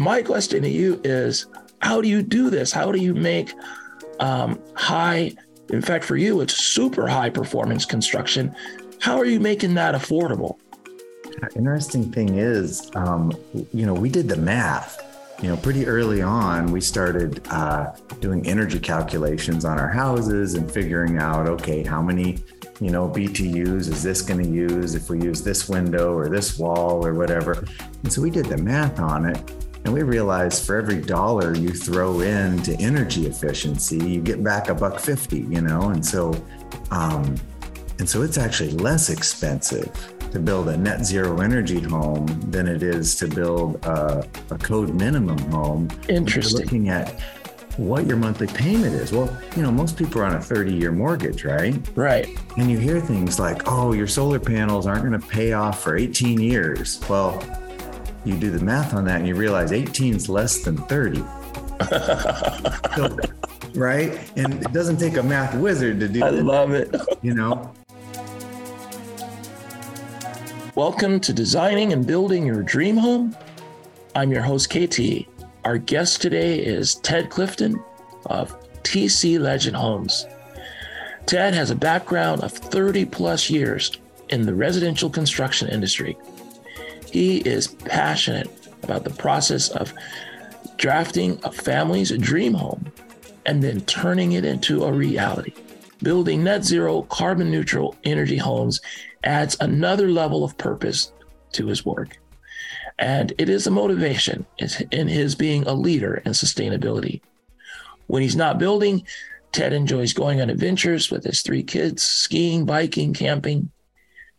my question to you is how do you do this? How do you make um, high, in fact, for you, it's super high performance construction. How are you making that affordable? Interesting thing is, um, you know, we did the math. You know, pretty early on, we started uh, doing energy calculations on our houses and figuring out, okay, how many, you know, BTUs is this going to use if we use this window or this wall or whatever. And so we did the math on it. And we realized for every dollar you throw into energy efficiency, you get back a buck fifty, you know? And so, um, and so it's actually less expensive to build a net zero energy home than it is to build a, a code minimum home. Interesting. You're looking at what your monthly payment is. Well, you know, most people are on a 30 year mortgage, right? Right. And you hear things like, oh, your solar panels aren't going to pay off for 18 years. Well, you do the math on that and you realize 18 is less than 30. so, right? And it doesn't take a math wizard to do I love it. You know, Welcome to Designing and Building Your Dream Home. I'm your host, KT. Our guest today is Ted Clifton of TC Legend Homes. Ted has a background of 30 plus years in the residential construction industry. He is passionate about the process of drafting a family's dream home and then turning it into a reality. Building net zero carbon neutral energy homes adds another level of purpose to his work. And it is a motivation in his being a leader in sustainability. When he's not building, Ted enjoys going on adventures with his three kids, skiing, biking, camping.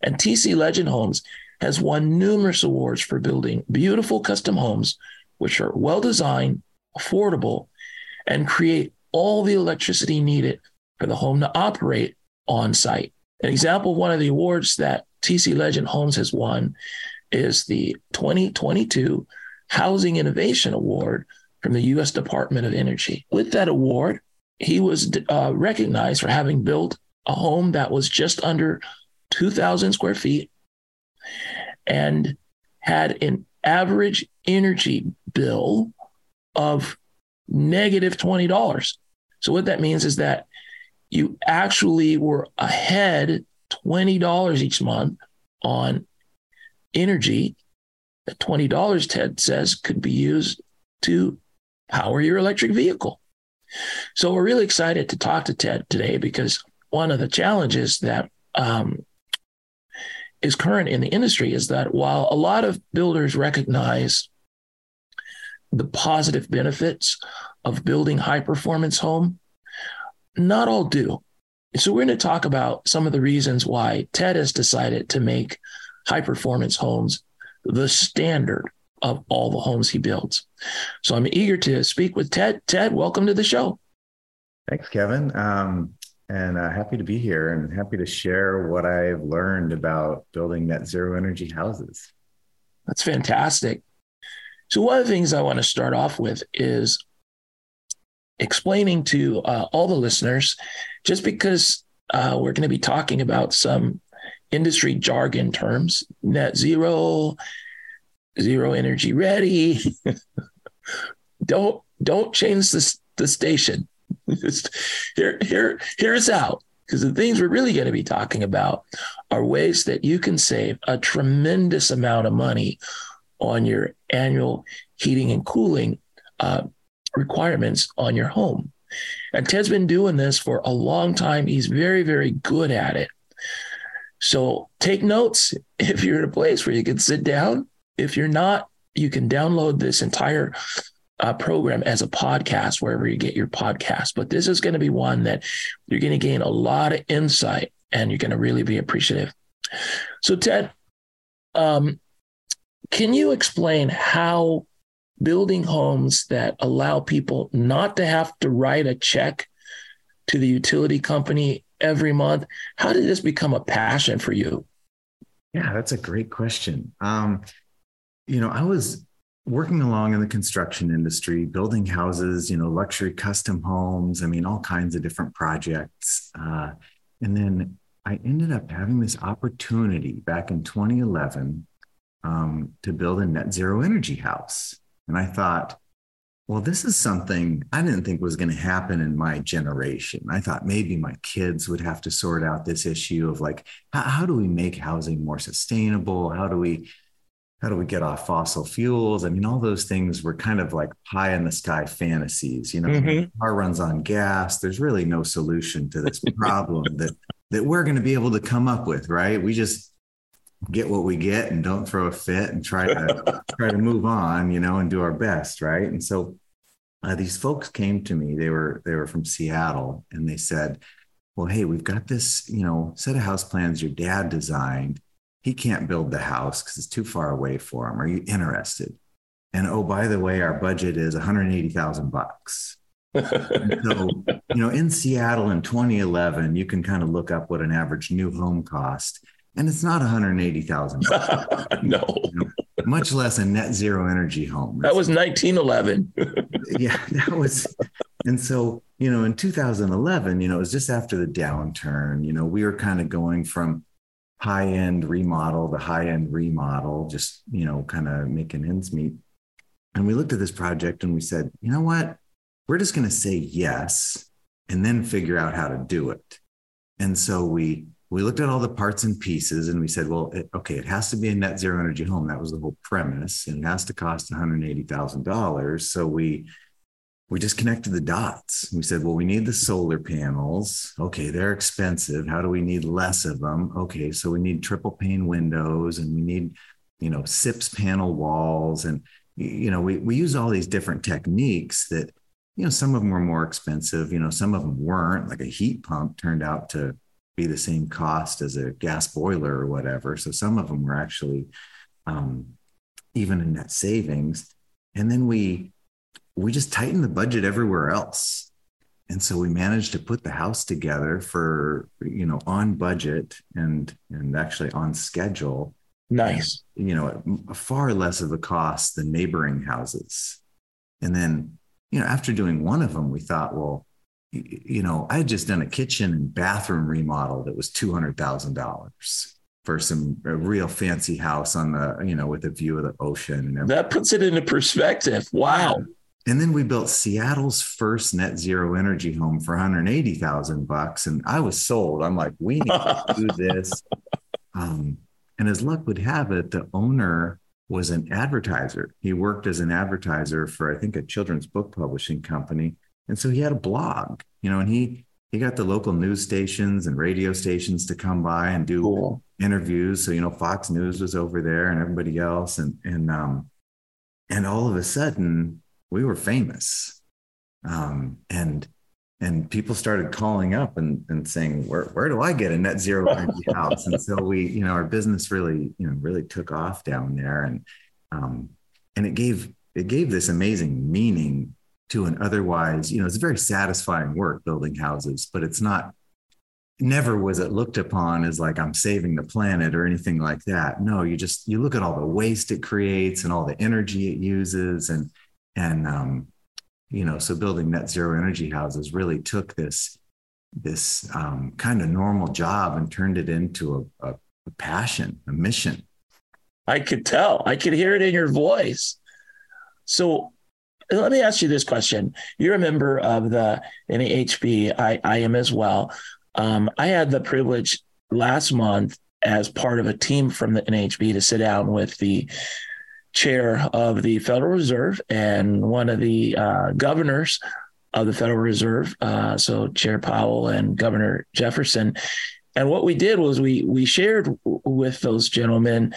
And TC Legend Homes has won numerous awards for building beautiful custom homes, which are well designed, affordable, and create all the electricity needed for the home to operate on site. An example of one of the awards that TC Legend Homes has won is the 2022 Housing Innovation Award from the U.S. Department of Energy. With that award, he was uh, recognized for having built a home that was just under 2,000 square feet and had an average energy bill of negative $20. So, what that means is that you actually were ahead $20 each month on energy. That $20, Ted says, could be used to power your electric vehicle. So we're really excited to talk to Ted today because one of the challenges that um, is current in the industry is that while a lot of builders recognize the positive benefits of building high performance home, not all do. So, we're going to talk about some of the reasons why Ted has decided to make high performance homes the standard of all the homes he builds. So, I'm eager to speak with Ted. Ted, welcome to the show. Thanks, Kevin. Um, and uh, happy to be here and happy to share what I've learned about building net zero energy houses. That's fantastic. So, one of the things I want to start off with is explaining to uh, all the listeners, just because uh, we're going to be talking about some industry jargon terms, net zero, zero energy ready. don't don't change the the station. Just here here here's out because the things we're really going to be talking about are ways that you can save a tremendous amount of money on your annual heating and cooling uh, requirements on your home. And Ted's been doing this for a long time. He's very, very good at it. So take notes if you're in a place where you can sit down. If you're not, you can download this entire uh, program as a podcast wherever you get your podcast. But this is going to be one that you're going to gain a lot of insight and you're going to really be appreciative. So, Ted, um, can you explain how building homes that allow people not to have to write a check to the utility company every month. How did this become a passion for you? Yeah, that's a great question. Um, you know, I was working along in the construction industry, building houses, you know, luxury custom homes. I mean, all kinds of different projects. Uh, and then I ended up having this opportunity back in 2011 um, to build a net zero energy house. And I thought, well, this is something I didn't think was going to happen in my generation. I thought maybe my kids would have to sort out this issue of like, how, how do we make housing more sustainable? How do we how do we get off fossil fuels? I mean, all those things were kind of like pie in the sky fantasies. You know, mm-hmm. car runs on gas. There's really no solution to this problem that that we're going to be able to come up with, right? We just get what we get and don't throw a fit and try to try to move on, you know, and do our best, right? And so uh, these folks came to me. They were they were from Seattle, and they said, "Well, hey, we've got this, you know, set of house plans your dad designed." He can't build the house because it's too far away for him. Are you interested? And oh, by the way, our budget is 180,000 bucks. so, you know, in Seattle in 2011, you can kind of look up what an average new home cost, and it's not 180,000. no, you know, much less a net zero energy home. That was 1911. yeah, that was. And so, you know, in 2011, you know, it was just after the downturn. You know, we were kind of going from high end remodel the high end remodel, just, you know, kind of making ends meet. And we looked at this project and we said, you know what? We're just going to say yes and then figure out how to do it. And so we we looked at all the parts and pieces and we said, well, it, okay, it has to be a net zero energy home. That was the whole premise. And it has to cost $180,000. So we we just connected the dots. We said, well, we need the solar panels. Okay, they're expensive. How do we need less of them? Okay, so we need triple pane windows and we need, you know, SIPS panel walls. And, you know, we, we use all these different techniques that, you know, some of them were more expensive, you know, some of them weren't. Like a heat pump turned out to be the same cost as a gas boiler or whatever. So some of them were actually um, even in net savings. And then we, we just tightened the budget everywhere else. And so we managed to put the house together for, you know, on budget and and actually on schedule. Nice. And, you know, far less of a cost than neighboring houses. And then, you know, after doing one of them, we thought, well, you know, I had just done a kitchen and bathroom remodel that was two hundred thousand dollars for some a real fancy house on the, you know, with a view of the ocean. And everything. that puts it into perspective. Wow. And then we built Seattle's first net zero energy home for 180,000 bucks. And I was sold. I'm like, we need to do this. Um, and as luck would have it, the owner was an advertiser. He worked as an advertiser for, I think, a children's book publishing company. And so he had a blog, you know, and he he got the local news stations and radio stations to come by and do cool. interviews. So, you know, Fox News was over there and everybody else. And and um and all of a sudden we were famous. Um, and and people started calling up and, and saying, where, where do I get a net zero energy house? And so we, you know, our business really, you know, really took off down there. And um, and it gave it gave this amazing meaning to an otherwise, you know, it's very satisfying work building houses, but it's not never was it looked upon as like I'm saving the planet or anything like that. No, you just you look at all the waste it creates and all the energy it uses and and um, you know so building net zero energy houses really took this this um, kind of normal job and turned it into a, a, a passion a mission. I could tell. I could hear it in your voice. So let me ask you this question. You're a member of the NAHB i, I am as well. Um, i had the privilege last month as part of a team from the nhb to sit down with the chair of the Federal Reserve and one of the uh, governors of the Federal Reserve. Uh, so Chair Powell and Governor Jefferson. And what we did was we we shared with those gentlemen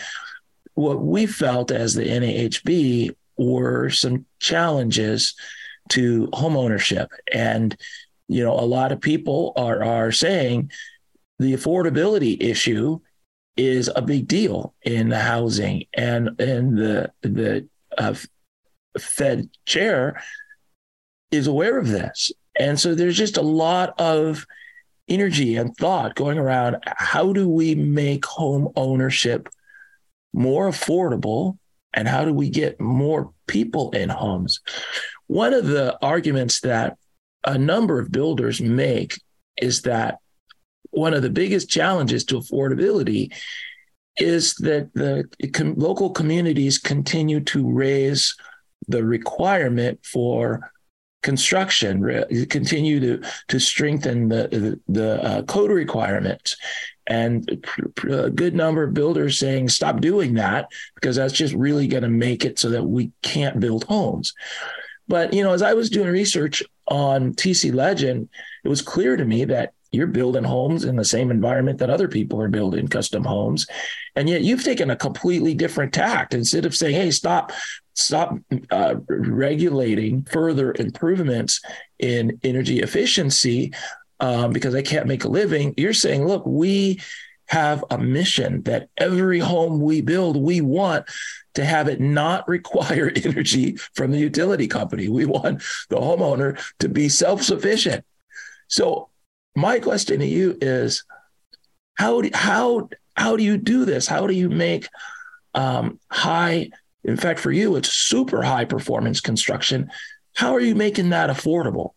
what we felt as the NAHB were some challenges to homeownership. And you know, a lot of people are are saying the affordability issue is a big deal in the housing, and and the the uh, Fed chair is aware of this, and so there's just a lot of energy and thought going around. How do we make home ownership more affordable, and how do we get more people in homes? One of the arguments that a number of builders make is that one of the biggest challenges to affordability is that the local communities continue to raise the requirement for construction, continue to to strengthen the the, the uh, code requirements. And a good number of builders saying stop doing that because that's just really going to make it so that we can't build homes. But you know, as I was doing research on TC Legend, it was clear to me that you're building homes in the same environment that other people are building custom homes. And yet you've taken a completely different tact. Instead of saying hey stop stop uh, regulating further improvements in energy efficiency um, because i can't make a living you're saying look we have a mission that every home we build we want to have it not require energy from the utility company. We want the homeowner to be self-sufficient. So my question to you is how do, how how do you do this? How do you make um, high? In fact, for you, it's super high performance construction. How are you making that affordable?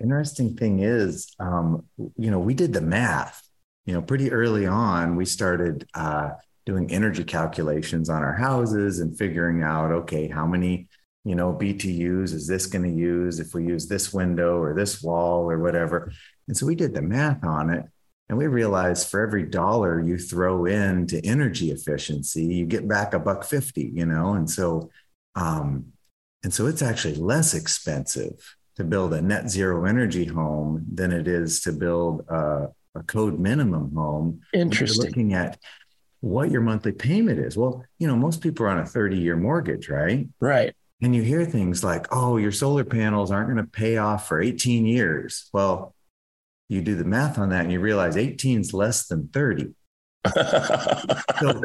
Interesting thing is, um, you know, we did the math. You know, pretty early on, we started uh, doing energy calculations on our houses and figuring out, okay, how many you know, BTUs is this going to use if we use this window or this wall or whatever. And so we did the math on it. And we realized for every dollar you throw in to energy efficiency, you get back a buck 50, you know? And so, um, and so it's actually less expensive to build a net zero energy home than it is to build a, a code minimum home. Interesting. Looking at what your monthly payment is. Well, you know, most people are on a 30 year mortgage, right? Right. And you hear things like, oh, your solar panels aren't going to pay off for 18 years. Well, you do the math on that and you realize 18 is less than 30. so,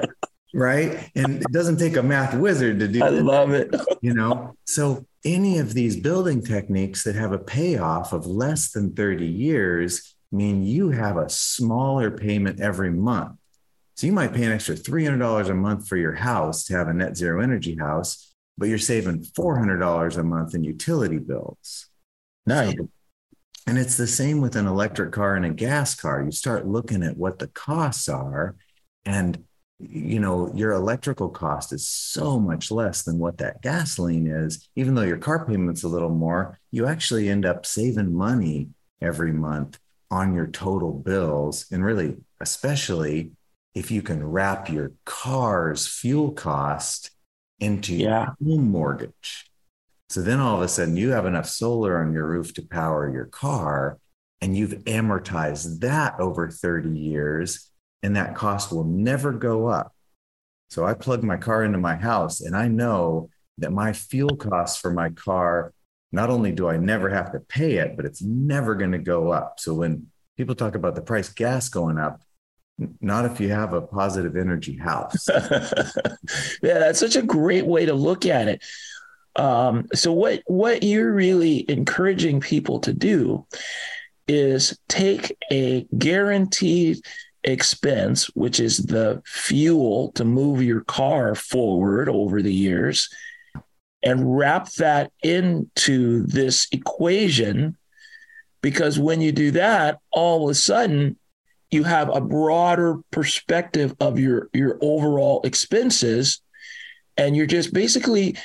right? And it doesn't take a math wizard to do I that, love it. you know, so any of these building techniques that have a payoff of less than 30 years mean you have a smaller payment every month. So you might pay an extra $300 a month for your house to have a net zero energy house, but you're saving $400 a month in utility bills. Nice. So and it's the same with an electric car and a gas car. You start looking at what the costs are, and you know your electrical cost is so much less than what that gasoline is. Even though your car payment's a little more, you actually end up saving money every month on your total bills, and really, especially if you can wrap your car's fuel cost into yeah. your home mortgage. So then all of a sudden you have enough solar on your roof to power your car and you've amortized that over 30 years and that cost will never go up. So I plug my car into my house and I know that my fuel costs for my car, not only do I never have to pay it, but it's never going to go up. So when people talk about the price gas going up, not if you have a positive energy house. yeah, that's such a great way to look at it. Um, so what what you're really encouraging people to do is take a guaranteed expense, which is the fuel to move your car forward over the years, and wrap that into this equation. Because when you do that, all of a sudden you have a broader perspective of your your overall expenses and you're just basically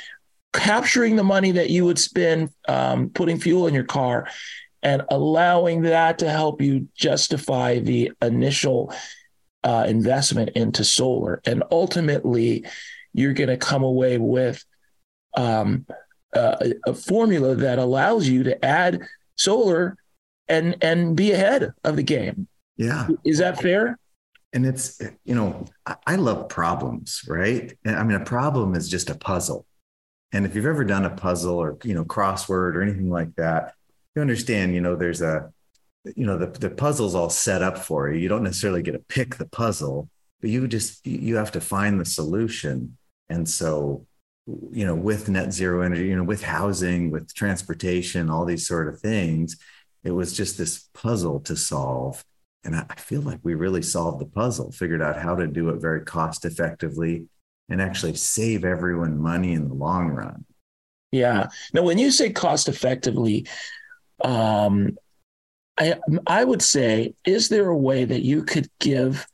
capturing the money that you would spend um, putting fuel in your car and allowing that to help you justify the initial uh, investment into solar. And ultimately, you're going to come away with um, a, a formula that allows you to add solar and and be ahead of the game. Yeah. Is that fair? And it's, you know, I love problems, right? I mean, a problem is just a puzzle. And if you've ever done a puzzle or you know crossword or anything like that, you understand. You know, there's a you know the the puzzle's all set up for you. You don't necessarily get to pick the puzzle, but you just you have to find the solution. And so, you know, with net zero energy, you know, with housing, with transportation, all these sort of things, it was just this puzzle to solve. And I feel like we really solved the puzzle, figured out how to do it very cost effectively and actually save everyone money in the long run. Yeah. Now, when you say cost effectively, um, I I would say, is there a way that you could give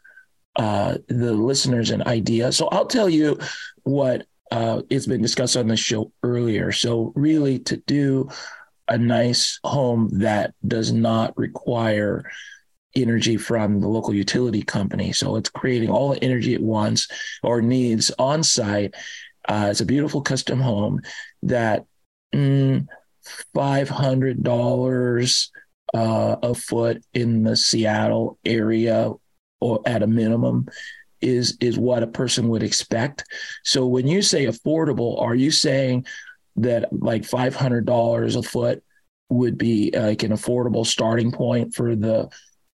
uh, the listeners an idea? So I'll tell you what uh, it's been discussed on the show earlier. So, really, to do a nice home that does not require energy from the local utility company. So, it's creating all the energy it wants or needs on site. Uh, it's a beautiful custom home that mm, $500 uh, a foot in the Seattle area or at a minimum is is what a person would expect. So when you say affordable, are you saying that like five hundred dollars a foot would be like an affordable starting point for the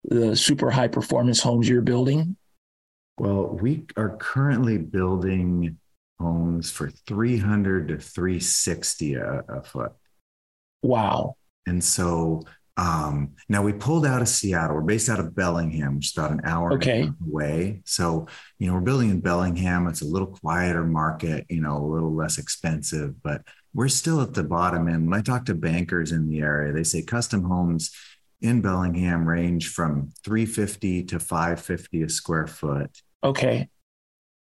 the super high performance homes you're building? Well, we are currently building homes for 300 to 360 a, a foot. Wow. And so um, now we pulled out of Seattle. We're based out of Bellingham, which is about an hour okay. away. So, you know, we're building in Bellingham. It's a little quieter market, you know, a little less expensive, but we're still at the bottom end. When I talk to bankers in the area, they say custom homes in Bellingham range from 350 to 550 a square foot. Okay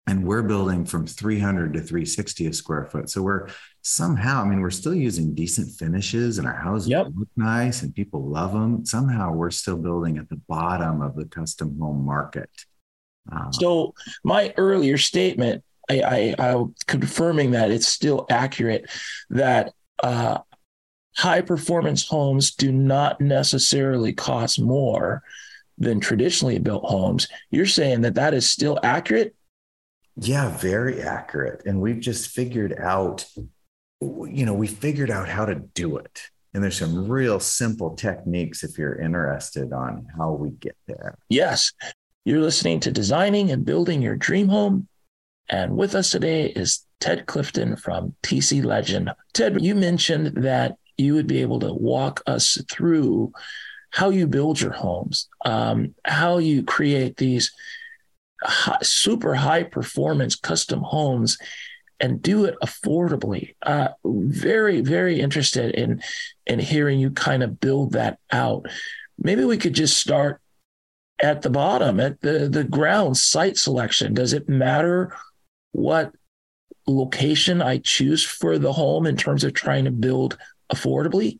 and we're building from 300 to 360 a square foot. So we're somehow, I mean, we're still using decent finishes and our houses yep. look nice and people love them. Somehow we're still building at the bottom of the custom home market. Um, so my earlier statement, I, I, I confirming that it's still accurate that uh, high performance homes do not necessarily cost more than traditionally built homes. You're saying that that is still accurate yeah, very accurate. And we've just figured out, you know, we figured out how to do it. And there's some real simple techniques if you're interested on how we get there. Yes. You're listening to Designing and Building Your Dream Home. And with us today is Ted Clifton from TC Legend. Ted, you mentioned that you would be able to walk us through how you build your homes, um, how you create these high, super high performance custom homes and do it affordably. Uh, very, very interested in in hearing you kind of build that out. Maybe we could just start at the bottom, at the the ground site selection. Does it matter what location I choose for the home in terms of trying to build affordably?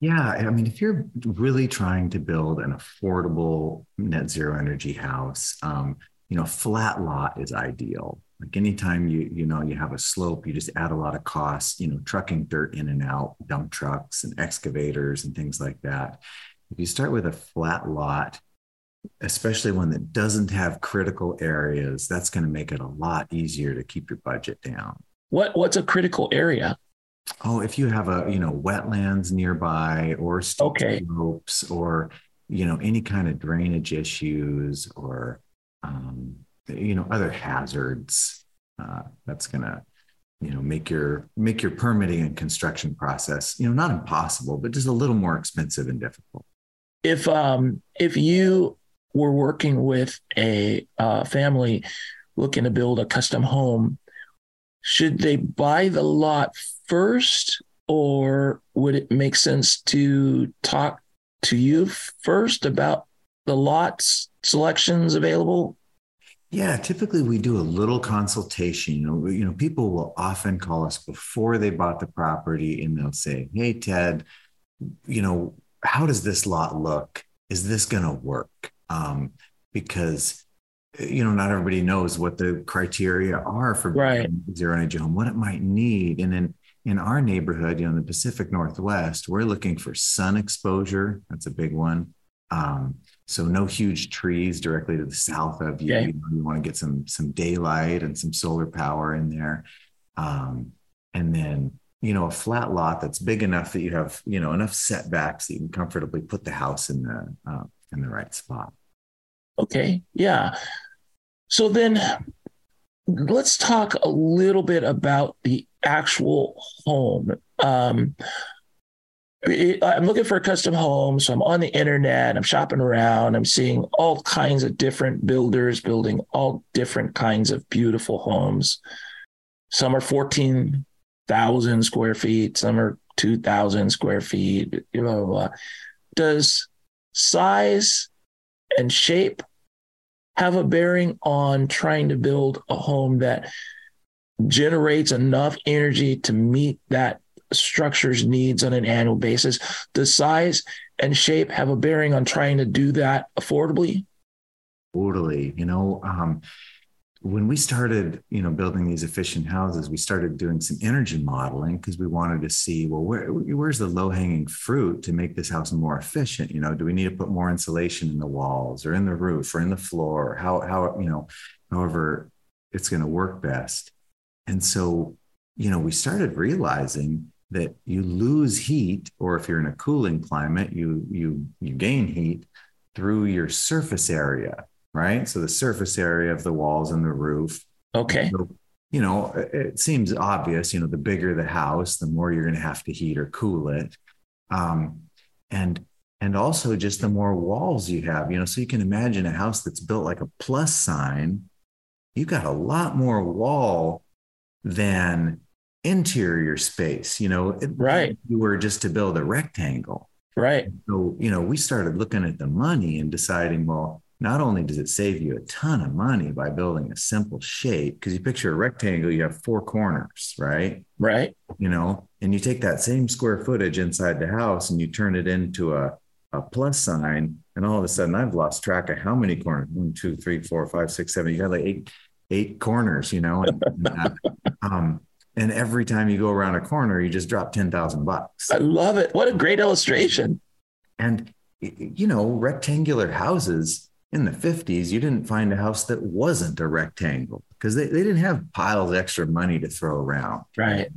Yeah, I mean, if you're really trying to build an affordable net zero energy house, um, you know, flat lot is ideal. Like anytime you you know you have a slope, you just add a lot of costs. You know, trucking dirt in and out, dump trucks and excavators and things like that. If you start with a flat lot, especially one that doesn't have critical areas, that's going to make it a lot easier to keep your budget down. What what's a critical area? Oh, if you have a you know wetlands nearby or steep okay. slopes or you know any kind of drainage issues or um, you know other hazards uh, that's gonna you know make your make your permitting and construction process you know not impossible but just a little more expensive and difficult if um if you were working with a uh, family looking to build a custom home should they buy the lot first or would it make sense to talk to you first about the lots selections available yeah, typically we do a little consultation. You know, you know, people will often call us before they bought the property and they'll say, "Hey Ted, you know, how does this lot look? Is this going to work?" Um, because you know, not everybody knows what the criteria are for right. zero energy home, what it might need, and then in our neighborhood, you know, in the Pacific Northwest, we're looking for sun exposure. That's a big one. Um, so no huge trees directly to the south of you. Okay. You, know, you, want to get some some daylight and some solar power in there, um, and then you know a flat lot that's big enough that you have you know enough setbacks that you can comfortably put the house in the uh, in the right spot. Okay, yeah. So then let's talk a little bit about the actual home. Um, I'm looking for a custom home. So I'm on the internet, I'm shopping around, I'm seeing all kinds of different builders building all different kinds of beautiful homes. Some are 14,000 square feet, some are 2,000 square feet, blah, blah, blah. Does size and shape have a bearing on trying to build a home that generates enough energy to meet that structure's needs on an annual basis. Does size and shape have a bearing on trying to do that affordably? Totally. You know, um, when we started, you know, building these efficient houses, we started doing some energy modeling because we wanted to see, well, where, where's the low hanging fruit to make this house more efficient? You know, do we need to put more insulation in the walls or in the roof or in the floor? How, how, you know, however it's going to work best. And so, you know, we started realizing that you lose heat, or if you're in a cooling climate, you you you gain heat through your surface area right? So the surface area of the walls and the roof. Okay. So, you know, it seems obvious, you know, the bigger the house, the more you're going to have to heat or cool it. Um, and and also just the more walls you have, you know, so you can imagine a house that's built like a plus sign, you got a lot more wall than interior space, you know, right. You were just to build a rectangle. Right. So, you know, we started looking at the money and deciding, well, not only does it save you a ton of money by building a simple shape, because you picture a rectangle, you have four corners, right? Right. You know, and you take that same square footage inside the house and you turn it into a, a plus sign, and all of a sudden I've lost track of how many corners. One, two, three, four, five, six, seven. You got like eight, eight corners, you know. And, and, um, and every time you go around a corner, you just drop ten thousand bucks. I love it. What a great illustration. And you know, rectangular houses in the 50s, you didn't find a house that wasn't a rectangle because they, they didn't have piles of extra money to throw around. Right.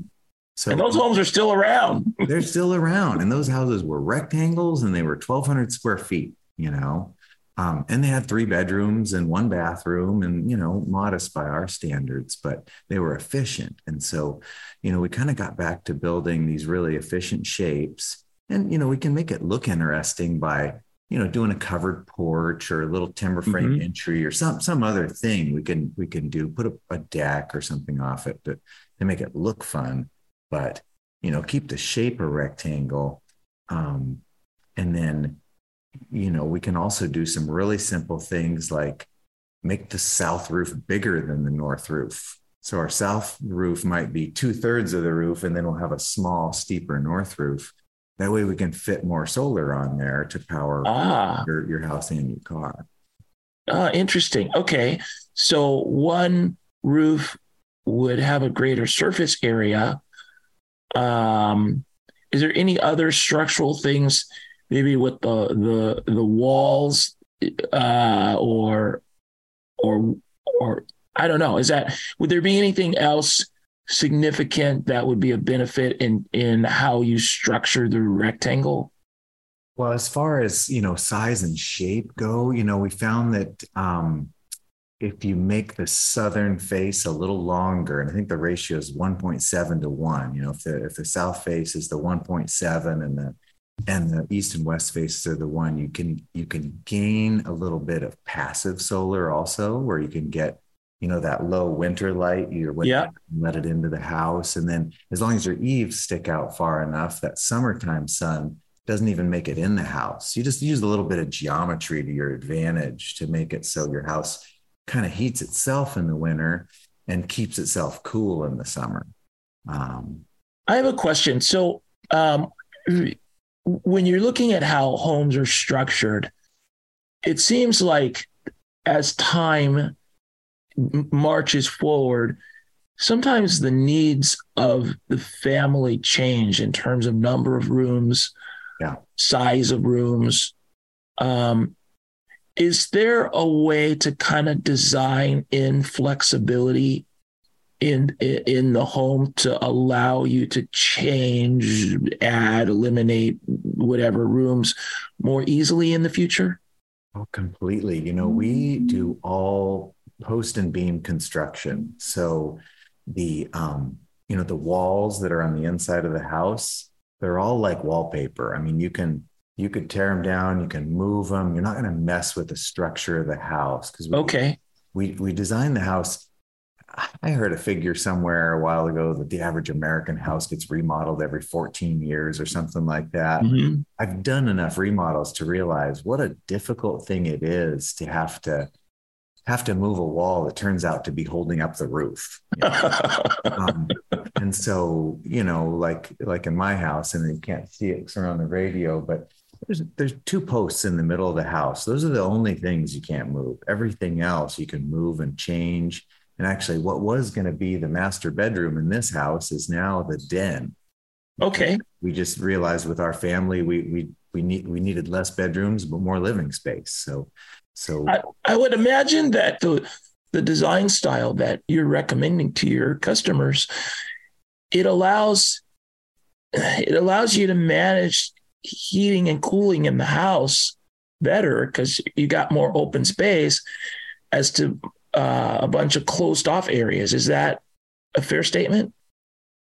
So and those homes are still around. they're still around. And those houses were rectangles and they were 1,200 square feet, you know. Um, and they had three bedrooms and one bathroom and, you know, modest by our standards, but they were efficient. And so, you know, we kind of got back to building these really efficient shapes. And, you know, we can make it look interesting by you know doing a covered porch or a little timber frame mm-hmm. entry or some some other thing we can we can do put a, a deck or something off it to, to make it look fun but you know keep the shape a rectangle um, and then you know we can also do some really simple things like make the south roof bigger than the north roof so our south roof might be two thirds of the roof and then we'll have a small steeper north roof that way we can fit more solar on there to power ah. your, your house and your car. Ah, interesting. Okay. So one roof would have a greater surface area. Um, is there any other structural things, maybe with the the the walls, uh, or or or I don't know. Is that would there be anything else significant that would be a benefit in in how you structure the rectangle? Well, as far as you know, size and shape go, you know, we found that um, if you make the southern face a little longer, and I think the ratio is 1.7 to one. You know, if the if the south face is the 1.7 and the and the east and west faces are the one, you can you can gain a little bit of passive solar also, where you can get you know that low winter light you yeah. let it into the house. And then as long as your eaves stick out far enough that summertime sun doesn't even make it in the house. You just use a little bit of geometry to your advantage to make it so your house kind of heats itself in the winter and keeps itself cool in the summer. Um, i have a question. So um, when you're looking at how homes are structured it seems like as time marches forward, sometimes the needs of the family change in terms of number of rooms, yeah. size of rooms. Um, is there a way to kind of design in flexibility in in the home to allow you to change, add, eliminate whatever rooms more easily in the future? Oh, completely. You know, we do all post and beam construction. So the um, you know the walls that are on the inside of the house, they're all like wallpaper. I mean, you can you could tear them down, you can move them. You're not going to mess with the structure of the house because okay, we we designed the house. I heard a figure somewhere a while ago that the average American house gets remodeled every 14 years or something like that. Mm-hmm. I've done enough remodels to realize what a difficult thing it is to have to have to move a wall that turns out to be holding up the roof. You know? um, and so, you know, like like in my house, and you can't see it because we're on the radio, but there's there's two posts in the middle of the house. Those are the only things you can't move. Everything else you can move and change. And actually, what was going to be the master bedroom in this house is now the den. Okay. We just realized with our family, we we we need we needed less bedrooms but more living space. So so I, I would imagine that the the design style that you're recommending to your customers, it allows it allows you to manage heating and cooling in the house better because you got more open space as to uh, a bunch of closed off areas. Is that a fair statement?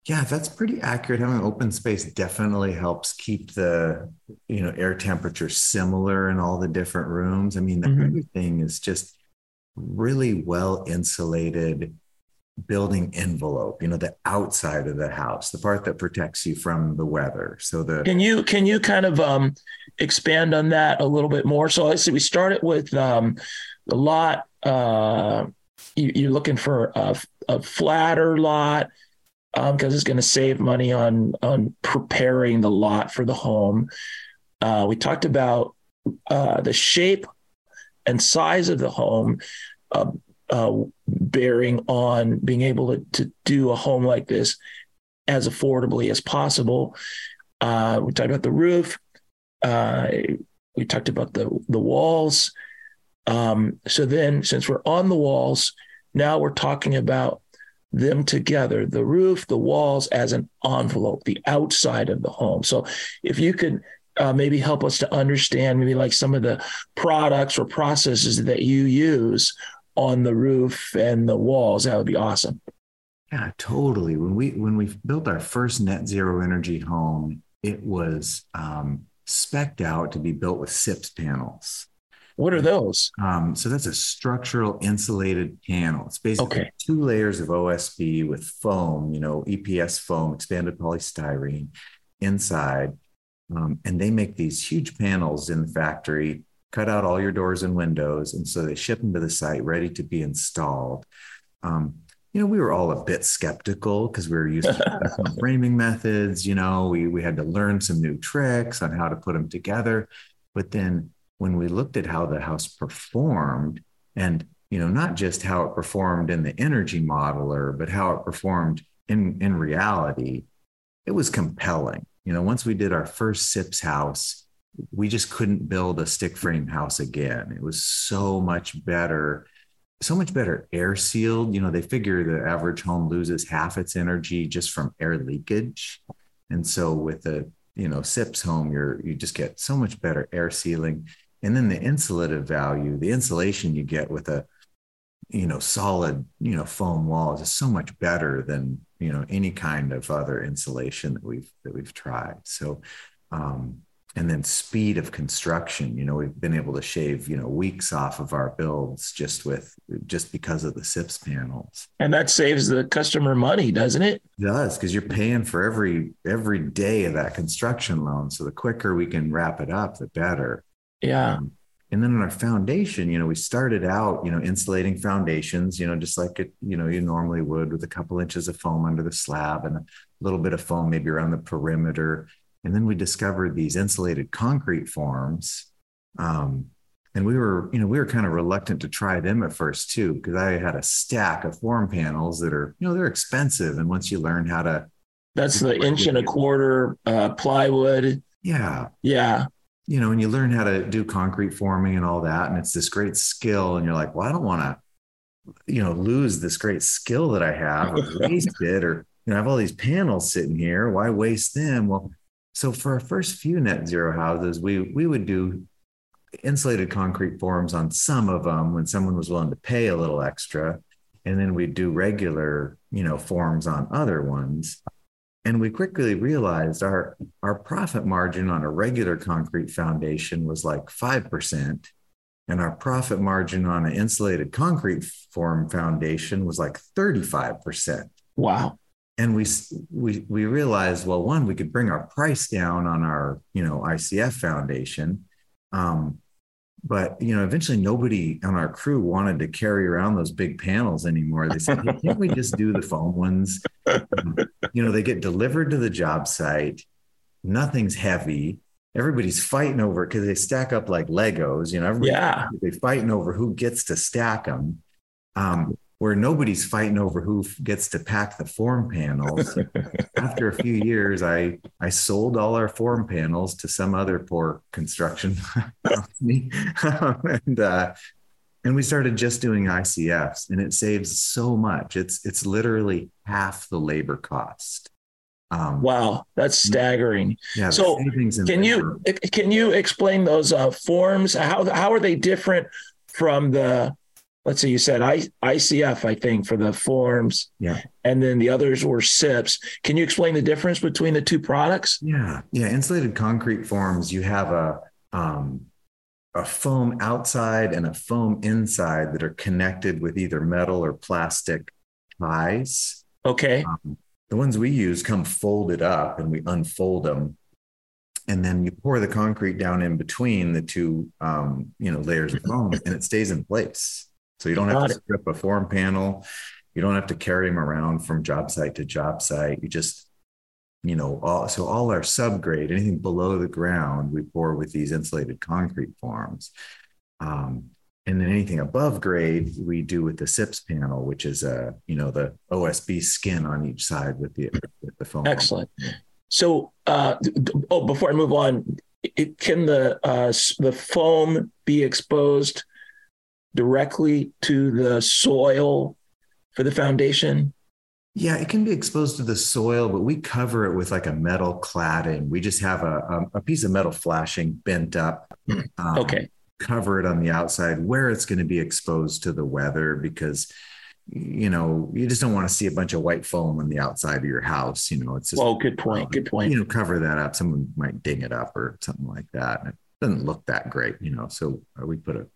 Yeah, that's pretty accurate. Having open space definitely helps keep the you know air temperature similar in all the different rooms. I mean, mm-hmm. everything is just really well insulated building envelope you know the outside of the house the part that protects you from the weather so the can you can you kind of um expand on that a little bit more so let's see we started with um the lot uh you, are looking for a, a flatter lot because um, it's going to save money on on preparing the lot for the home. Uh, we talked about uh, the shape and size of the home uh, uh bearing on being able to, to do a home like this as affordably as possible. Uh, we talked about the roof. Uh, we talked about the the walls. Um, so then, since we're on the walls, now we're talking about them together the roof, the walls as an envelope, the outside of the home. So if you could uh, maybe help us to understand maybe like some of the products or processes that you use on the roof and the walls, that would be awesome. Yeah, totally. When we when we built our first net zero energy home, it was um, specked out to be built with SIPS panels. What are those? Um, so that's a structural insulated panel. It's basically okay. two layers of OSB with foam, you know, EPS foam, expanded polystyrene inside. Um, and they make these huge panels in the factory, cut out all your doors and windows. And so they ship them to the site ready to be installed. Um, you know, we were all a bit skeptical because we were used to framing methods. You know, we, we had to learn some new tricks on how to put them together. But then when we looked at how the house performed and you know not just how it performed in the energy modeler but how it performed in in reality it was compelling. You know once we did our first sips house we just couldn't build a stick frame house again. It was so much better so much better air sealed. You know they figure the average home loses half its energy just from air leakage. And so with a you know sips home you're you just get so much better air sealing and then the insulative value the insulation you get with a you know solid you know foam walls is so much better than you know any kind of other insulation that we've that we've tried. So um and then speed of construction you know we've been able to shave you know weeks off of our builds just with just because of the sips panels. And that saves the customer money doesn't it, it does because you're paying for every every day of that construction loan. So the quicker we can wrap it up the better yeah. Um, and then in our foundation, you know, we started out, you know, insulating foundations, you know, just like it, you know, you normally would with a couple inches of foam under the slab and a little bit of foam maybe around the perimeter. And then we discovered these insulated concrete forms. Um, and we were, you know, we were kind of reluctant to try them at first too, because I had a stack of form panels that are, you know, they're expensive. And once you learn how to, that's the inch and a quarter uh, plywood. Yeah. Yeah you know, and you learn how to do concrete forming and all that. And it's this great skill. And you're like, well, I don't want to, you know, lose this great skill that I have or waste it. Or, you know, I have all these panels sitting here. Why waste them? Well, so for our first few net zero houses, we we would do insulated concrete forms on some of them when someone was willing to pay a little extra. And then we'd do regular, you know, forms on other ones. And we quickly realized our, our profit margin on a regular concrete foundation was like 5%. And our profit margin on an insulated concrete form foundation was like 35%. Wow. And we, we, we realized, well, one, we could bring our price down on our, you know, ICF foundation. Um, but you know, eventually nobody on our crew wanted to carry around those big panels anymore. They said, hey, "Can't we just do the foam ones?" You know, they get delivered to the job site. Nothing's heavy. Everybody's fighting over it because they stack up like Legos. You know, everybody, Yeah. they're fighting over who gets to stack them. Um, where nobody's fighting over who gets to pack the form panels. After a few years, I I sold all our form panels to some other poor construction company, and uh, and we started just doing ICFs, and it saves so much. It's it's literally half the labor cost. Um, Wow, that's staggering. yeah, So, Can labor- you can you explain those uh, forms? How how are they different from the? Let's see, you said I, ICF, I think, for the forms, Yeah. and then the others were SIPs. Can you explain the difference between the two products? Yeah, yeah. Insulated concrete forms, you have a um, a foam outside and a foam inside that are connected with either metal or plastic ties. Okay, Um, the ones we use come folded up, and we unfold them, and then you pour the concrete down in between the two, um, you know, layers of foam, and it stays in place. So you don't have to it. strip a form panel. You don't have to carry them around from job site to job site. You just you know, all, so all our subgrade, anything below the ground, we pour with these insulated concrete forms. Um, and then anything above grade, we do with the SIPS panel, which is a, you know, the OSB skin on each side with the, with the foam. excellent. So, uh, oh, before I move on, it, can the uh, the foam be exposed directly to the soil for the foundation? Yeah, it can be exposed to the soil, but we cover it with like a metal cladding. We just have a, a, a piece of metal flashing bent up. Hmm. um, Okay, cover it on the outside where it's going to be exposed to the weather because you know you just don't want to see a bunch of white foam on the outside of your house you know it's just well, good point. Good point. you know cover that up someone might ding it up or something like that and it doesn't look that great you know so we put a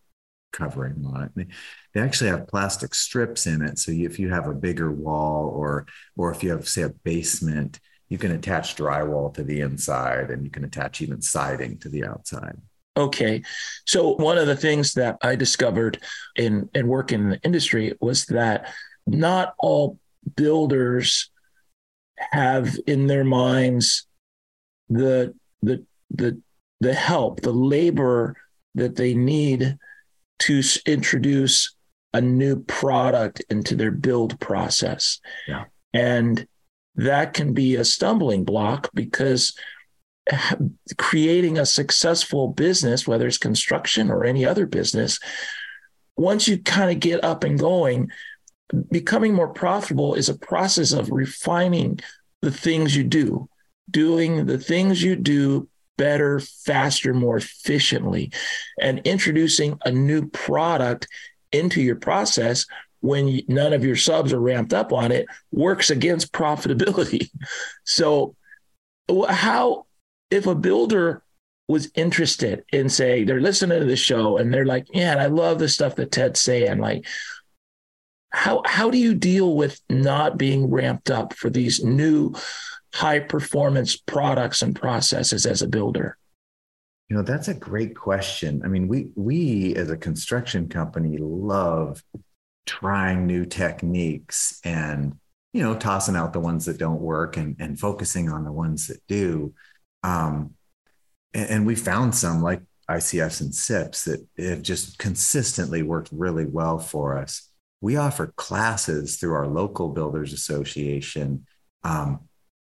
covering on it they, actually have plastic strips in it so if you have a bigger wall or or if you have say a basement you can attach drywall to the inside and you can attach even siding to the outside Okay. So one of the things that I discovered in in working in the industry was that not all builders have in their minds the the the the help, the labor that they need to introduce a new product into their build process. Yeah. And that can be a stumbling block because creating a successful business, whether it's construction or any other business, once you kind of get up and going, becoming more profitable is a process of refining the things you do, doing the things you do better, faster, more efficiently, and introducing a new product into your process when none of your subs are ramped up on it works against profitability. So, how if a builder was interested in say they're listening to the show and they're like, man, I love the stuff that Ted's saying. Like, how how do you deal with not being ramped up for these new high performance products and processes as a builder? You know, that's a great question. I mean, we we as a construction company love trying new techniques and you know tossing out the ones that don't work and and focusing on the ones that do. Um, and, and we found some like ICFs and SIPs that have just consistently worked really well for us. We offer classes through our local builders association. Um,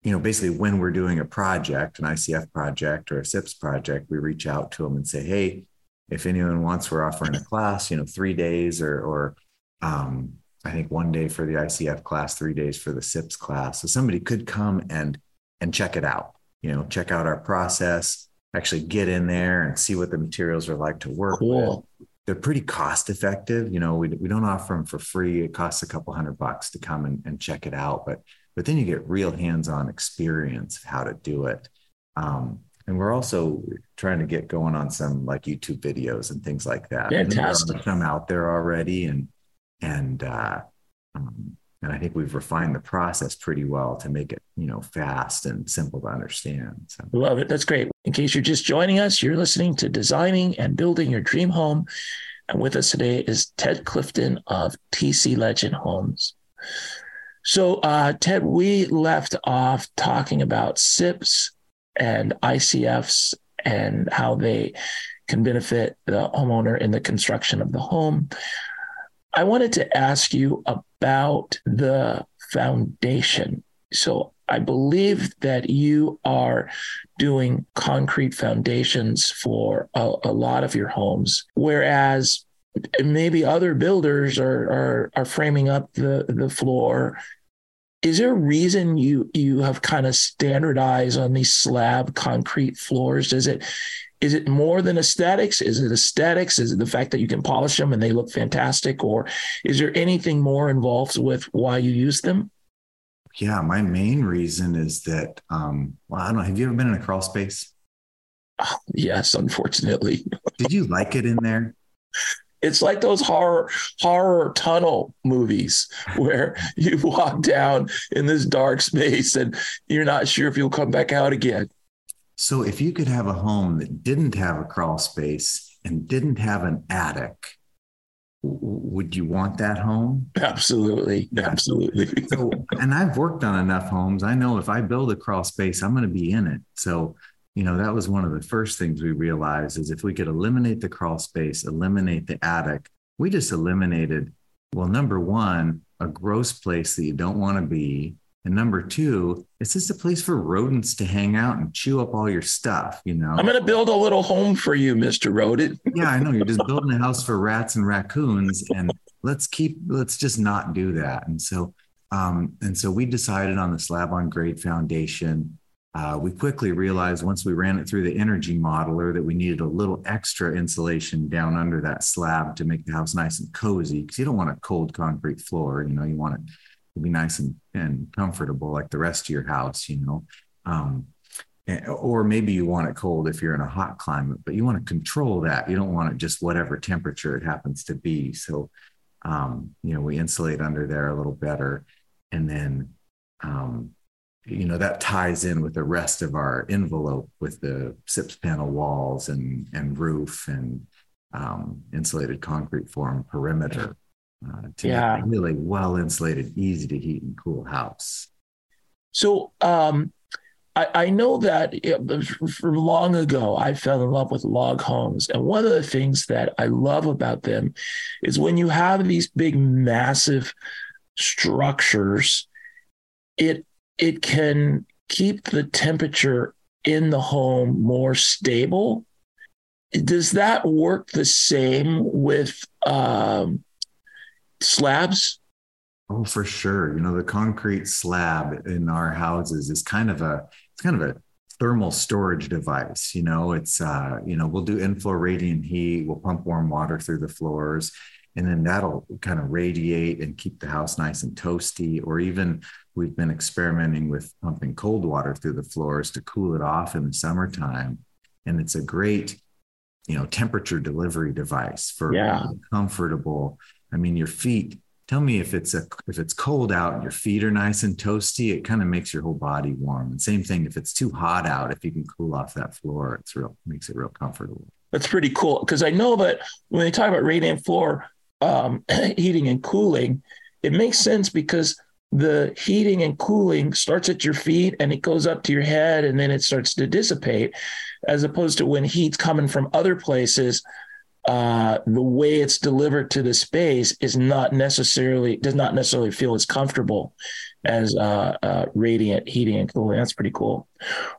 you know, basically when we're doing a project, an ICF project or a SIPS project, we reach out to them and say, hey, if anyone wants, we're offering a class, you know, three days or, or um, I think one day for the ICF class, three days for the SIPS class. So somebody could come and and check it out, you know, check out our process, actually get in there and see what the materials are like to work with Cool. they're pretty cost effective. You know, we, we don't offer them for free. It costs a couple hundred bucks to come and, and check it out, but but then you get real hands-on experience of how to do it. Um, and we're also trying to get going on some like YouTube videos and things like that. And there are Fantastic. Some out there already, and and uh, um, and I think we've refined the process pretty well to make it, you know, fast and simple to understand. So. Love it. That's great. In case you're just joining us, you're listening to Designing and Building Your Dream Home. And with us today is Ted Clifton of TC Legend Homes. So, uh, Ted, we left off talking about SIPs and ICFs and how they can benefit the homeowner in the construction of the home. I wanted to ask you about the foundation. So I believe that you are doing concrete foundations for a, a lot of your homes, whereas maybe other builders are, are are framing up the the floor. Is there a reason you you have kind of standardized on these slab concrete floors? Is it is it more than aesthetics? Is it aesthetics? Is it the fact that you can polish them and they look fantastic? Or is there anything more involved with why you use them? Yeah, my main reason is that, um, well, I don't know. Have you ever been in a crawl space? Oh, yes, unfortunately. Did you like it in there? It's like those horror horror tunnel movies where you walk down in this dark space and you're not sure if you'll come back out again. So if you could have a home that didn't have a crawl space and didn't have an attic, would you want that home? Absolutely. Absolutely. so, and I've worked on enough homes. I know if I build a crawl space, I'm going to be in it. So, you know, that was one of the first things we realized is if we could eliminate the crawl space, eliminate the attic, we just eliminated, well, number one, a gross place that you don't want to be. And number two, it's just a place for rodents to hang out and chew up all your stuff, you know. I'm going to build a little home for you, Mr. Rodent. yeah, I know. You're just building a house for rats and raccoons. And let's keep, let's just not do that. And so, um, and so we decided on the slab on grade foundation. Uh, we quickly realized once we ran it through the energy modeler that we needed a little extra insulation down under that slab to make the house nice and cozy because you don't want a cold concrete floor. You know, you want it to be nice and, and comfortable like the rest of your house, you know. Um, or maybe you want it cold if you're in a hot climate, but you want to control that. You don't want it just whatever temperature it happens to be. So, um, you know, we insulate under there a little better. And then, um, you know, that ties in with the rest of our envelope with the SIPS panel walls and, and roof and um, insulated concrete form perimeter uh, to yeah. really well insulated, easy to heat and cool house. So um, I, I, know that from long ago, I fell in love with log homes. And one of the things that I love about them is when you have these big, massive structures, it it can keep the temperature in the home more stable. Does that work the same with um, slabs? Oh, for sure. You know, the concrete slab in our houses is kind of a it's kind of a thermal storage device. You know, it's uh, you know, we'll do in-floor radiant heat, we'll pump warm water through the floors, and then that'll kind of radiate and keep the house nice and toasty. Or even we've been experimenting with pumping cold water through the floors to cool it off in the summertime. And it's a great, you know, temperature delivery device for yeah. comfortable I mean, your feet. Tell me if it's a if it's cold out and your feet are nice and toasty, it kind of makes your whole body warm. And same thing if it's too hot out, if you can cool off that floor, it's real makes it real comfortable. That's pretty cool because I know that when they talk about radiant floor um, heating and cooling, it makes sense because the heating and cooling starts at your feet and it goes up to your head and then it starts to dissipate, as opposed to when heat's coming from other places uh, the way it's delivered to the space is not necessarily does not necessarily feel as comfortable as uh, uh, radiant heating and cooling. That's pretty cool.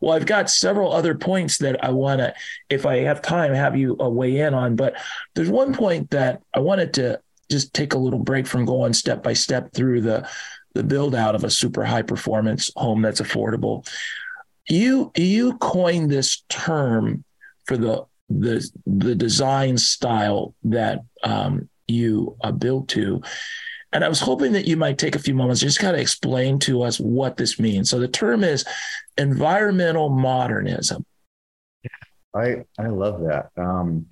Well, I've got several other points that I want to, if I have time, have you uh, weigh in on. But there's one point that I wanted to just take a little break from going step by step through the the build out of a super high performance home that's affordable. You you coined this term for the the the design style that um, you uh, build to. And I was hoping that you might take a few moments just kind of explain to us what this means. So the term is environmental modernism. I I love that. Um,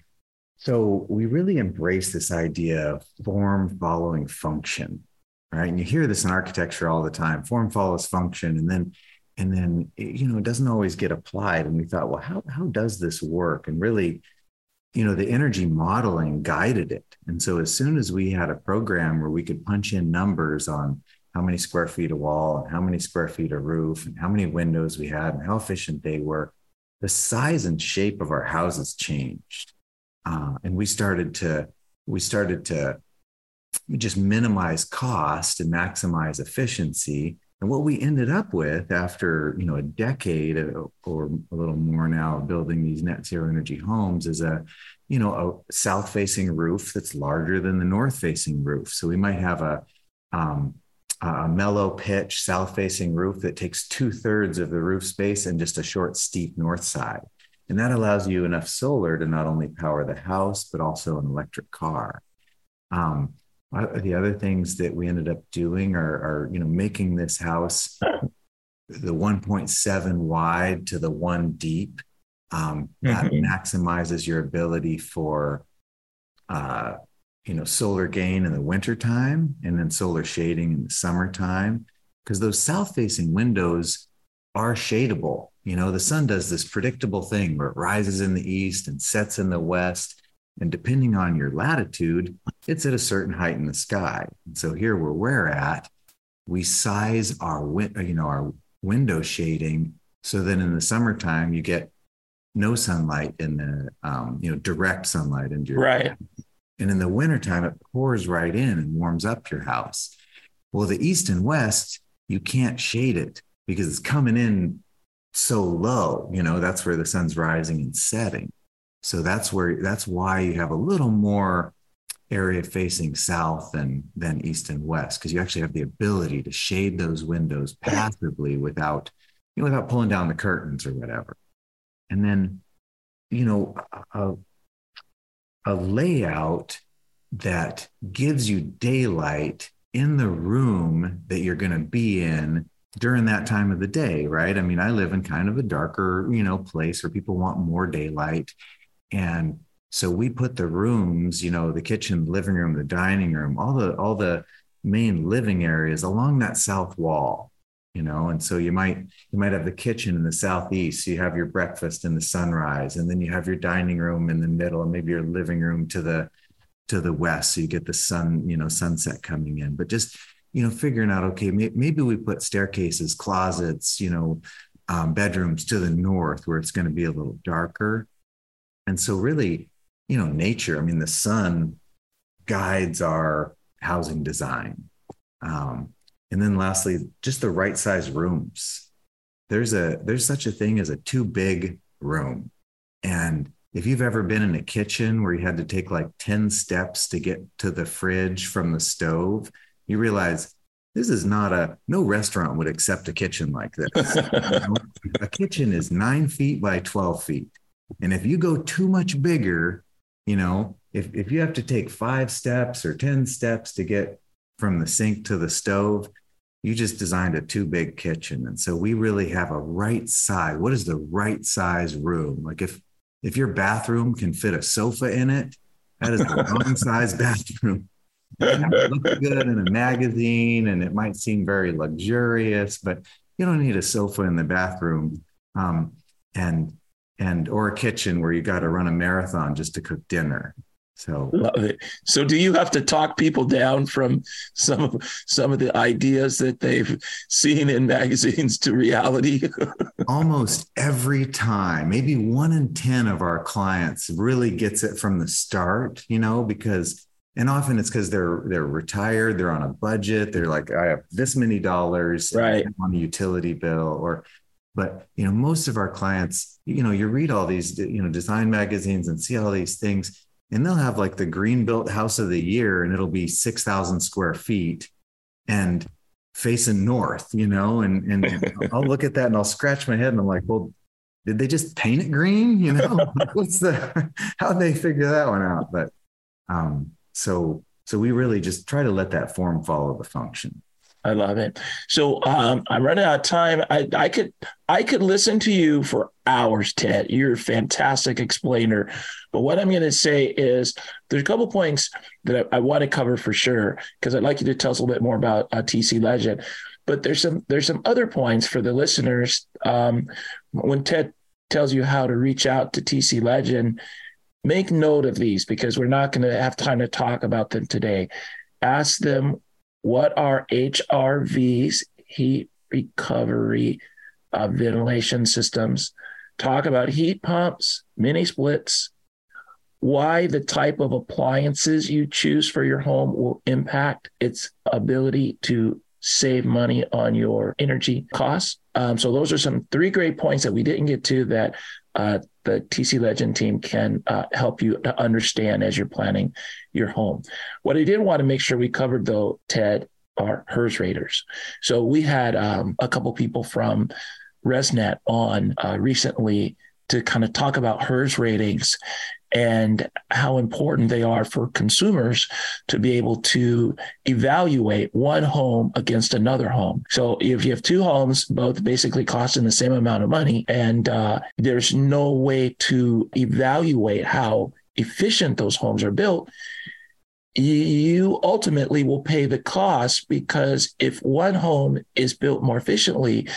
so we really embrace this idea of form following function. right? And you hear this in architecture all the time: form follows function, and then and then you know it doesn't always get applied. And we thought, well, how how does this work? And really, you know, the energy modeling guided it. And so as soon as we had a program where we could punch in numbers on how many square feet of wall and how many square feet of roof and how many windows we had and how efficient they were, the size and shape of our houses changed. Uh, and we started to we started to just minimize cost and maximize efficiency and what we ended up with after you know a decade or a little more now of building these net zero energy homes is a you know a south facing roof that's larger than the north facing roof. So we might have a um, a mellow pitch south facing roof that takes two thirds of the roof space and just a short steep north side. And that allows you enough solar to not only power the house, but also an electric car. Um, the other things that we ended up doing are, are you know making this house the 1.7 wide to the one deep. Um, that mm-hmm. maximizes your ability for uh, you know solar gain in the wintertime and then solar shading in the summertime. Because those south facing windows are shadable. You know the sun does this predictable thing where it rises in the east and sets in the west and depending on your latitude, it's at a certain height in the sky. And so here where we're at, we size our win- you know our window shading so that in the summertime you get no sunlight in the um, you know direct sunlight into your right. House. And in the wintertime, it pours right in and warms up your house. Well, the east and west, you can't shade it because it's coming in so low. You know, that's where the sun's rising and setting. So that's where that's why you have a little more area facing south than than east and west because you actually have the ability to shade those windows passively without you know, without pulling down the curtains or whatever. And then you know a, a layout that gives you daylight in the room that you're going to be in during that time of the day, right? I mean, I live in kind of a darker, you know, place where people want more daylight. And so we put the rooms, you know, the kitchen, living room, the dining room, all the all the main living areas along that south wall, you know. And so you might you might have the kitchen in the southeast. So you have your breakfast in the sunrise, and then you have your dining room in the middle, and maybe your living room to the to the west. So you get the sun, you know, sunset coming in. But just you know, figuring out okay, maybe we put staircases, closets, you know, um, bedrooms to the north where it's going to be a little darker and so, really, you know, nature, I mean, the sun guides our housing design. Um, and then lastly, just the right size rooms. There's a there's such a thing as a too big room. And if you've ever been in a kitchen where you had to take like 10 steps to get to the fridge from the stove, you realize this is not a no restaurant would accept a kitchen like this. a kitchen is nine feet by 12 feet. And if you go too much bigger, you know, if, if you have to take five steps or 10 steps to get from the sink to the stove, you just designed a too big kitchen. And so we really have a right size. What is the right size room? Like if if your bathroom can fit a sofa in it, that is the wrong size bathroom. It looks good in a magazine and it might seem very luxurious, but you don't need a sofa in the bathroom. Um, and and or a kitchen where you got to run a marathon just to cook dinner. So love it. So do you have to talk people down from some of some of the ideas that they've seen in magazines to reality? Almost every time. Maybe one in 10 of our clients really gets it from the start, you know, because and often it's because they're they're retired, they're on a budget, they're like, I have this many dollars right. on a utility bill, or but you know, most of our clients, you know, you read all these, you know, design magazines and see all these things, and they'll have like the green built house of the year, and it'll be six thousand square feet, and facing north, you know, and and I'll look at that and I'll scratch my head and I'm like, well, did they just paint it green? You know, what's the how they figure that one out? But um, so so we really just try to let that form follow the function. I love it. So um, I'm running out of time. I, I could I could listen to you for hours, Ted. You're a fantastic explainer. But what I'm going to say is there's a couple points that I, I want to cover for sure because I'd like you to tell us a little bit more about uh, TC Legend. But there's some there's some other points for the listeners. Um, when Ted tells you how to reach out to TC Legend, make note of these because we're not going to have time to talk about them today. Ask them what are HRVs, heat recovery uh, ventilation systems. Talk about heat pumps, mini splits, why the type of appliances you choose for your home will impact its ability to save money on your energy costs. Um, so those are some three great points that we didn't get to that uh, the TC Legend team can uh, help you to understand as you're planning your home. What I did want to make sure we covered, though, Ted, are HERS raters. So we had um, a couple people from RESNET on uh, recently to kind of talk about HERS ratings and how important they are for consumers to be able to evaluate one home against another home. So if you have two homes, both basically costing the same amount of money, and uh, there's no way to evaluate how efficient those homes are built, you ultimately will pay the cost because if one home is built more efficiently,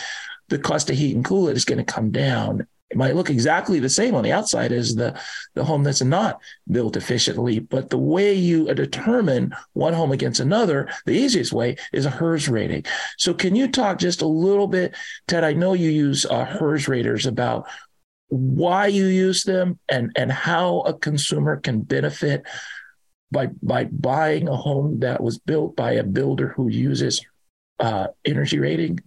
the cost to heat and cool it is going to come down it might look exactly the same on the outside as the, the home that's not built efficiently, but the way you determine one home against another, the easiest way is a HERS rating. So, can you talk just a little bit, Ted? I know you use uh, HERS raters about why you use them and, and how a consumer can benefit by by buying a home that was built by a builder who uses uh, energy rating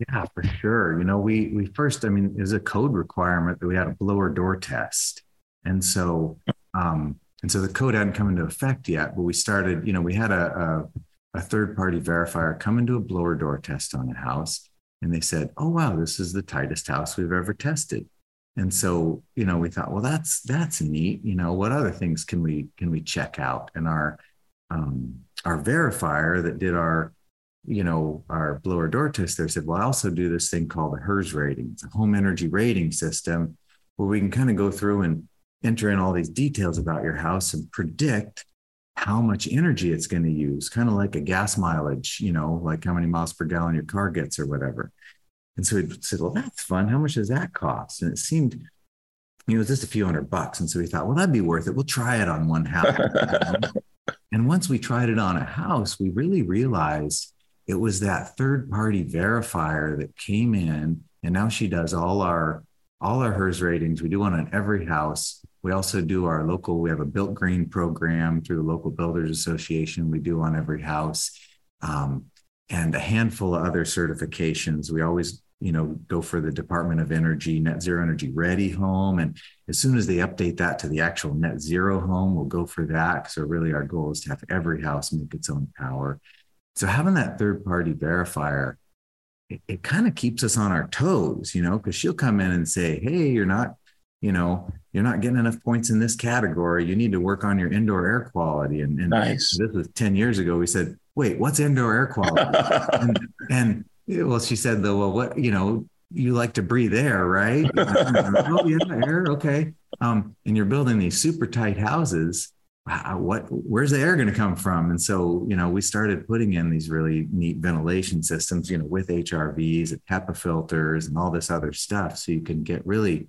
yeah, for sure. You know, we we first, I mean, is a code requirement that we had a blower door test, and so um, and so the code hadn't come into effect yet, but we started. You know, we had a a, a third party verifier come into a blower door test on a house, and they said, "Oh wow, this is the tightest house we've ever tested." And so, you know, we thought, well, that's that's neat. You know, what other things can we can we check out? And our um, our verifier that did our you know, our blower door tester said, well, I also do this thing called the HERS rating. It's a home energy rating system where we can kind of go through and enter in all these details about your house and predict how much energy it's going to use, kind of like a gas mileage, you know, like how many miles per gallon your car gets or whatever. And so he said, well, that's fun. How much does that cost? And it seemed, you know, it was just a few hundred bucks. And so we thought, well, that'd be worth it. We'll try it on one house. and once we tried it on a house, we really realized it was that third party verifier that came in and now she does all our all our HERS ratings. We do one on every house. We also do our local we have a built green program through the local builders association. We do on every house. Um, and a handful of other certifications. We always you know go for the department of energy net zero energy ready home. And as soon as they update that to the actual net zero home we'll go for that so really our goal is to have every house make its own power so having that third party verifier, it, it kind of keeps us on our toes, you know, because she'll come in and say, Hey, you're not, you know, you're not getting enough points in this category. You need to work on your indoor air quality. And, and nice. this was 10 years ago. We said, wait, what's indoor air quality? and, and well, she said, though, well, what, you know, you like to breathe air, right? oh, yeah, air. Okay. Um, and you're building these super tight houses what where's the air going to come from? And so you know we started putting in these really neat ventilation systems you know with HRVs and HEPA filters and all this other stuff so you can get really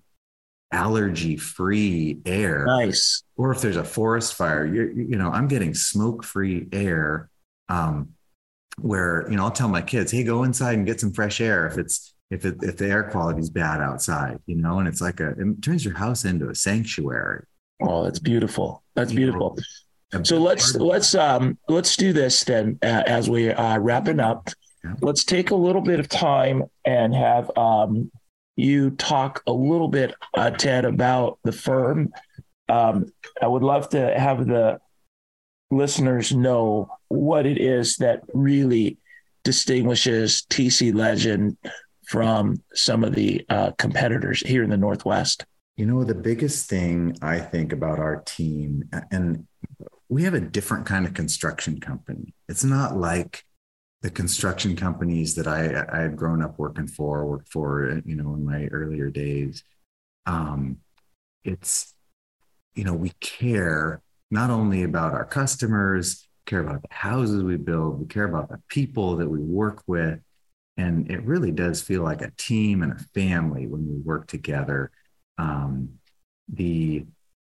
allergy free air. Nice. Or if there's a forest fire you you know i'm getting smoke free air um, where you know i'll tell my kids hey go inside and get some fresh air if it's if it, if the air quality is bad outside you know? And it's like a it turns your house into a sanctuary Oh, that's beautiful. That's beautiful. So let's let's um let's do this then uh, as we are wrapping up. Let's take a little bit of time and have um you talk a little bit, uh, Ted, about the firm. Um, I would love to have the listeners know what it is that really distinguishes TC Legend from some of the uh, competitors here in the Northwest. You know, the biggest thing I think about our team, and we have a different kind of construction company. It's not like the construction companies that I, I had grown up working for, worked for, you know, in my earlier days. Um, it's, you know, we care not only about our customers, care about the houses we build, we care about the people that we work with. And it really does feel like a team and a family when we work together. Um, the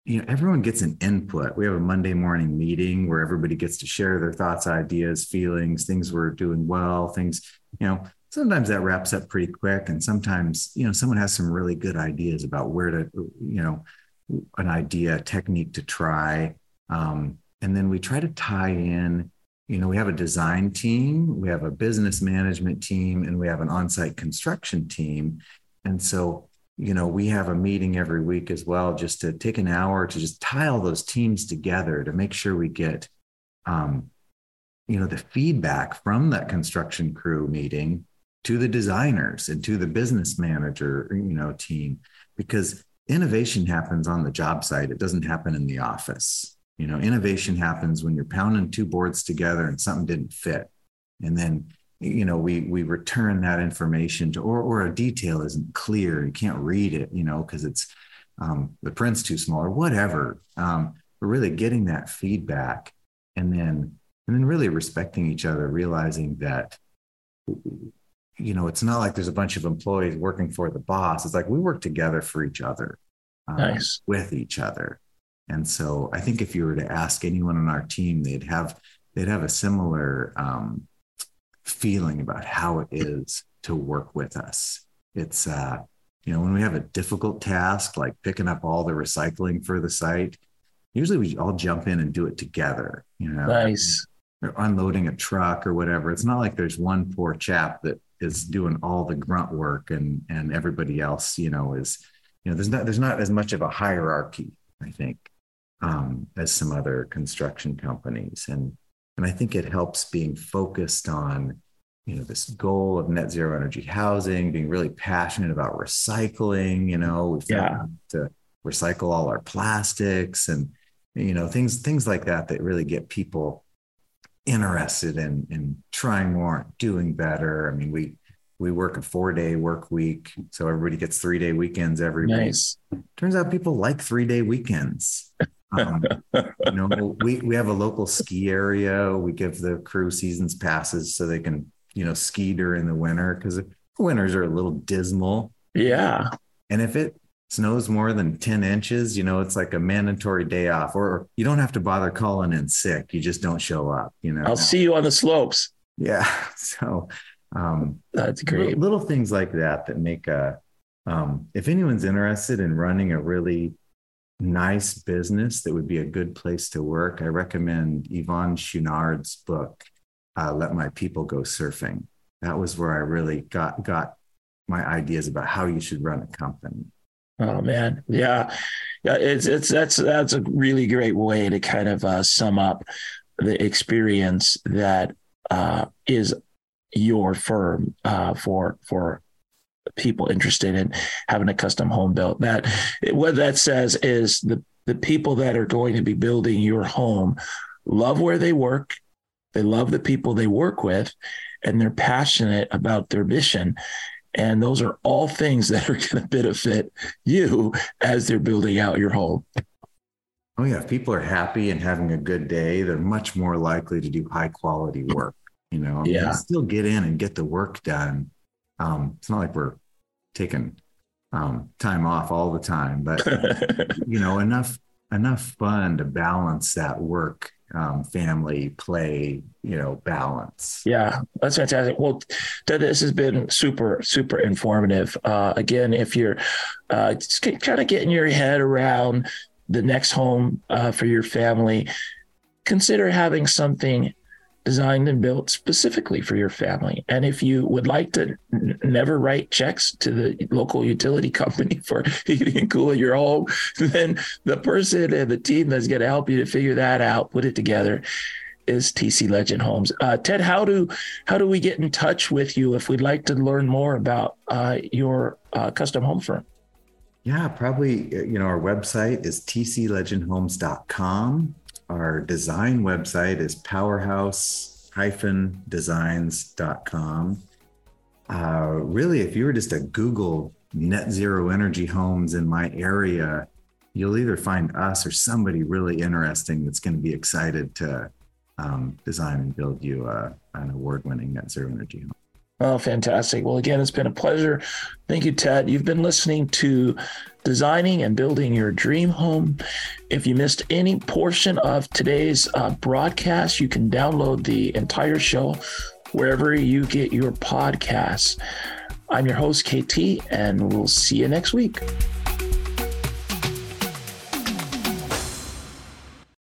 you know everyone gets an input. We have a monday morning meeting where everybody gets to share their thoughts ideas feelings. Things we're doing well. Things you know sometimes that wraps up pretty quick. And sometimes you know someone has some really good ideas about where to you know an idea technique to try. Um, and then we try to tie in you know we have a design team we have a business management team and we have an on-site construction team. And so you know, we have a meeting every week as well, just to take an hour to just tie all those teams together to make sure we get, um, you know, the feedback from that construction crew meeting to the designers and to the business manager, you know, team, because innovation happens on the job site. It doesn't happen in the office. You know, innovation happens when you're pounding two boards together and something didn't fit. And then you know we we return that information to or or a detail isn't clear you can't read it you know because it's um, the print's too small or whatever. Um, but really getting that feedback and then and then really respecting each other realizing that you know it's not like there's a bunch of employees working for the boss. It's like we work together for each other um, nice. with each other. And so i think if you were to ask anyone on our team they'd have they'd have a similar um, feeling about how it is to work with us. It's, uh, you know, when we have a difficult task like picking up all the recycling for the site, usually we all jump in and do it together, you know. Nice. Or unloading a truck or whatever. It's not like there's one poor chap that is doing all the grunt work and and everybody else, you know, is, you know, there's not there's not as much of a hierarchy, I think, um, as some other construction companies. And and I think it helps being focused on, you know, this goal of net zero energy housing, being really passionate about recycling, you know, we've yeah. to recycle all our plastics and, you know, things, things like that, that really get people interested in, in trying more, doing better. I mean, we, we work a four day work week. So everybody gets three day weekends every nice. week. Turns out people like three day weekends. Um, you know, we we have a local ski area. We give the crew seasons passes so they can you know ski during the winter because winters are a little dismal. Yeah, and if it snows more than 10 inches, you know, it's like a mandatory day off, or you don't have to bother calling in sick. You just don't show up, you know. I'll see you on the slopes. Yeah. So um that's great. Little, little things like that that make a um if anyone's interested in running a really nice business that would be a good place to work, I recommend Yvon Chouinard's book, uh, "Let My People Go Surfing." That was where I really got got my ideas about how you should run a company. Oh man, yeah, yeah. It's it's that's that's a really great way to kind of uh, sum up the experience that uh, is your firm uh, for for people interested in having a custom home built. That what that says is the the people that are going to be building your home love where they work, they love the people they work with, and they're passionate about their mission. And those are all things that are going to benefit you as they're building out your home. Oh, yeah. If people are happy and having a good day, they're much more likely to do high quality work. You know, I mean, yeah. still get in and get the work done. Um, it's not like we're taking um, time off all the time, but you know, enough enough fun to balance that work um, family play you know balance. Yeah that's fantastic. Well this has been super super informative. Uh, again if you're uh, just kind of getting your head around the next home uh, for your family consider having something designed and built specifically for your family. And if you would like to n- never write checks to the local utility company for heating and cooling your home, then the person and the team that's going to help you to figure that out, put it together, is TC Legend Homes. Uh, Ted, how do how do we get in touch with you if we'd like to learn more about uh, your uh, custom home firm? Yeah, probably. You know, our website is tclegendhomes.com. Our design website is Powerhouse designs.com. Uh, really, if you were just to Google net zero energy homes in my area, you'll either find us or somebody really interesting that's going to be excited to um, design and build you a, an award winning net zero energy home. Oh, fantastic. Well, again, it's been a pleasure. Thank you, Ted. You've been listening to Designing and Building Your Dream Home. If you missed any portion of today's uh, broadcast, you can download the entire show wherever you get your podcasts. I'm your host, KT, and we'll see you next week.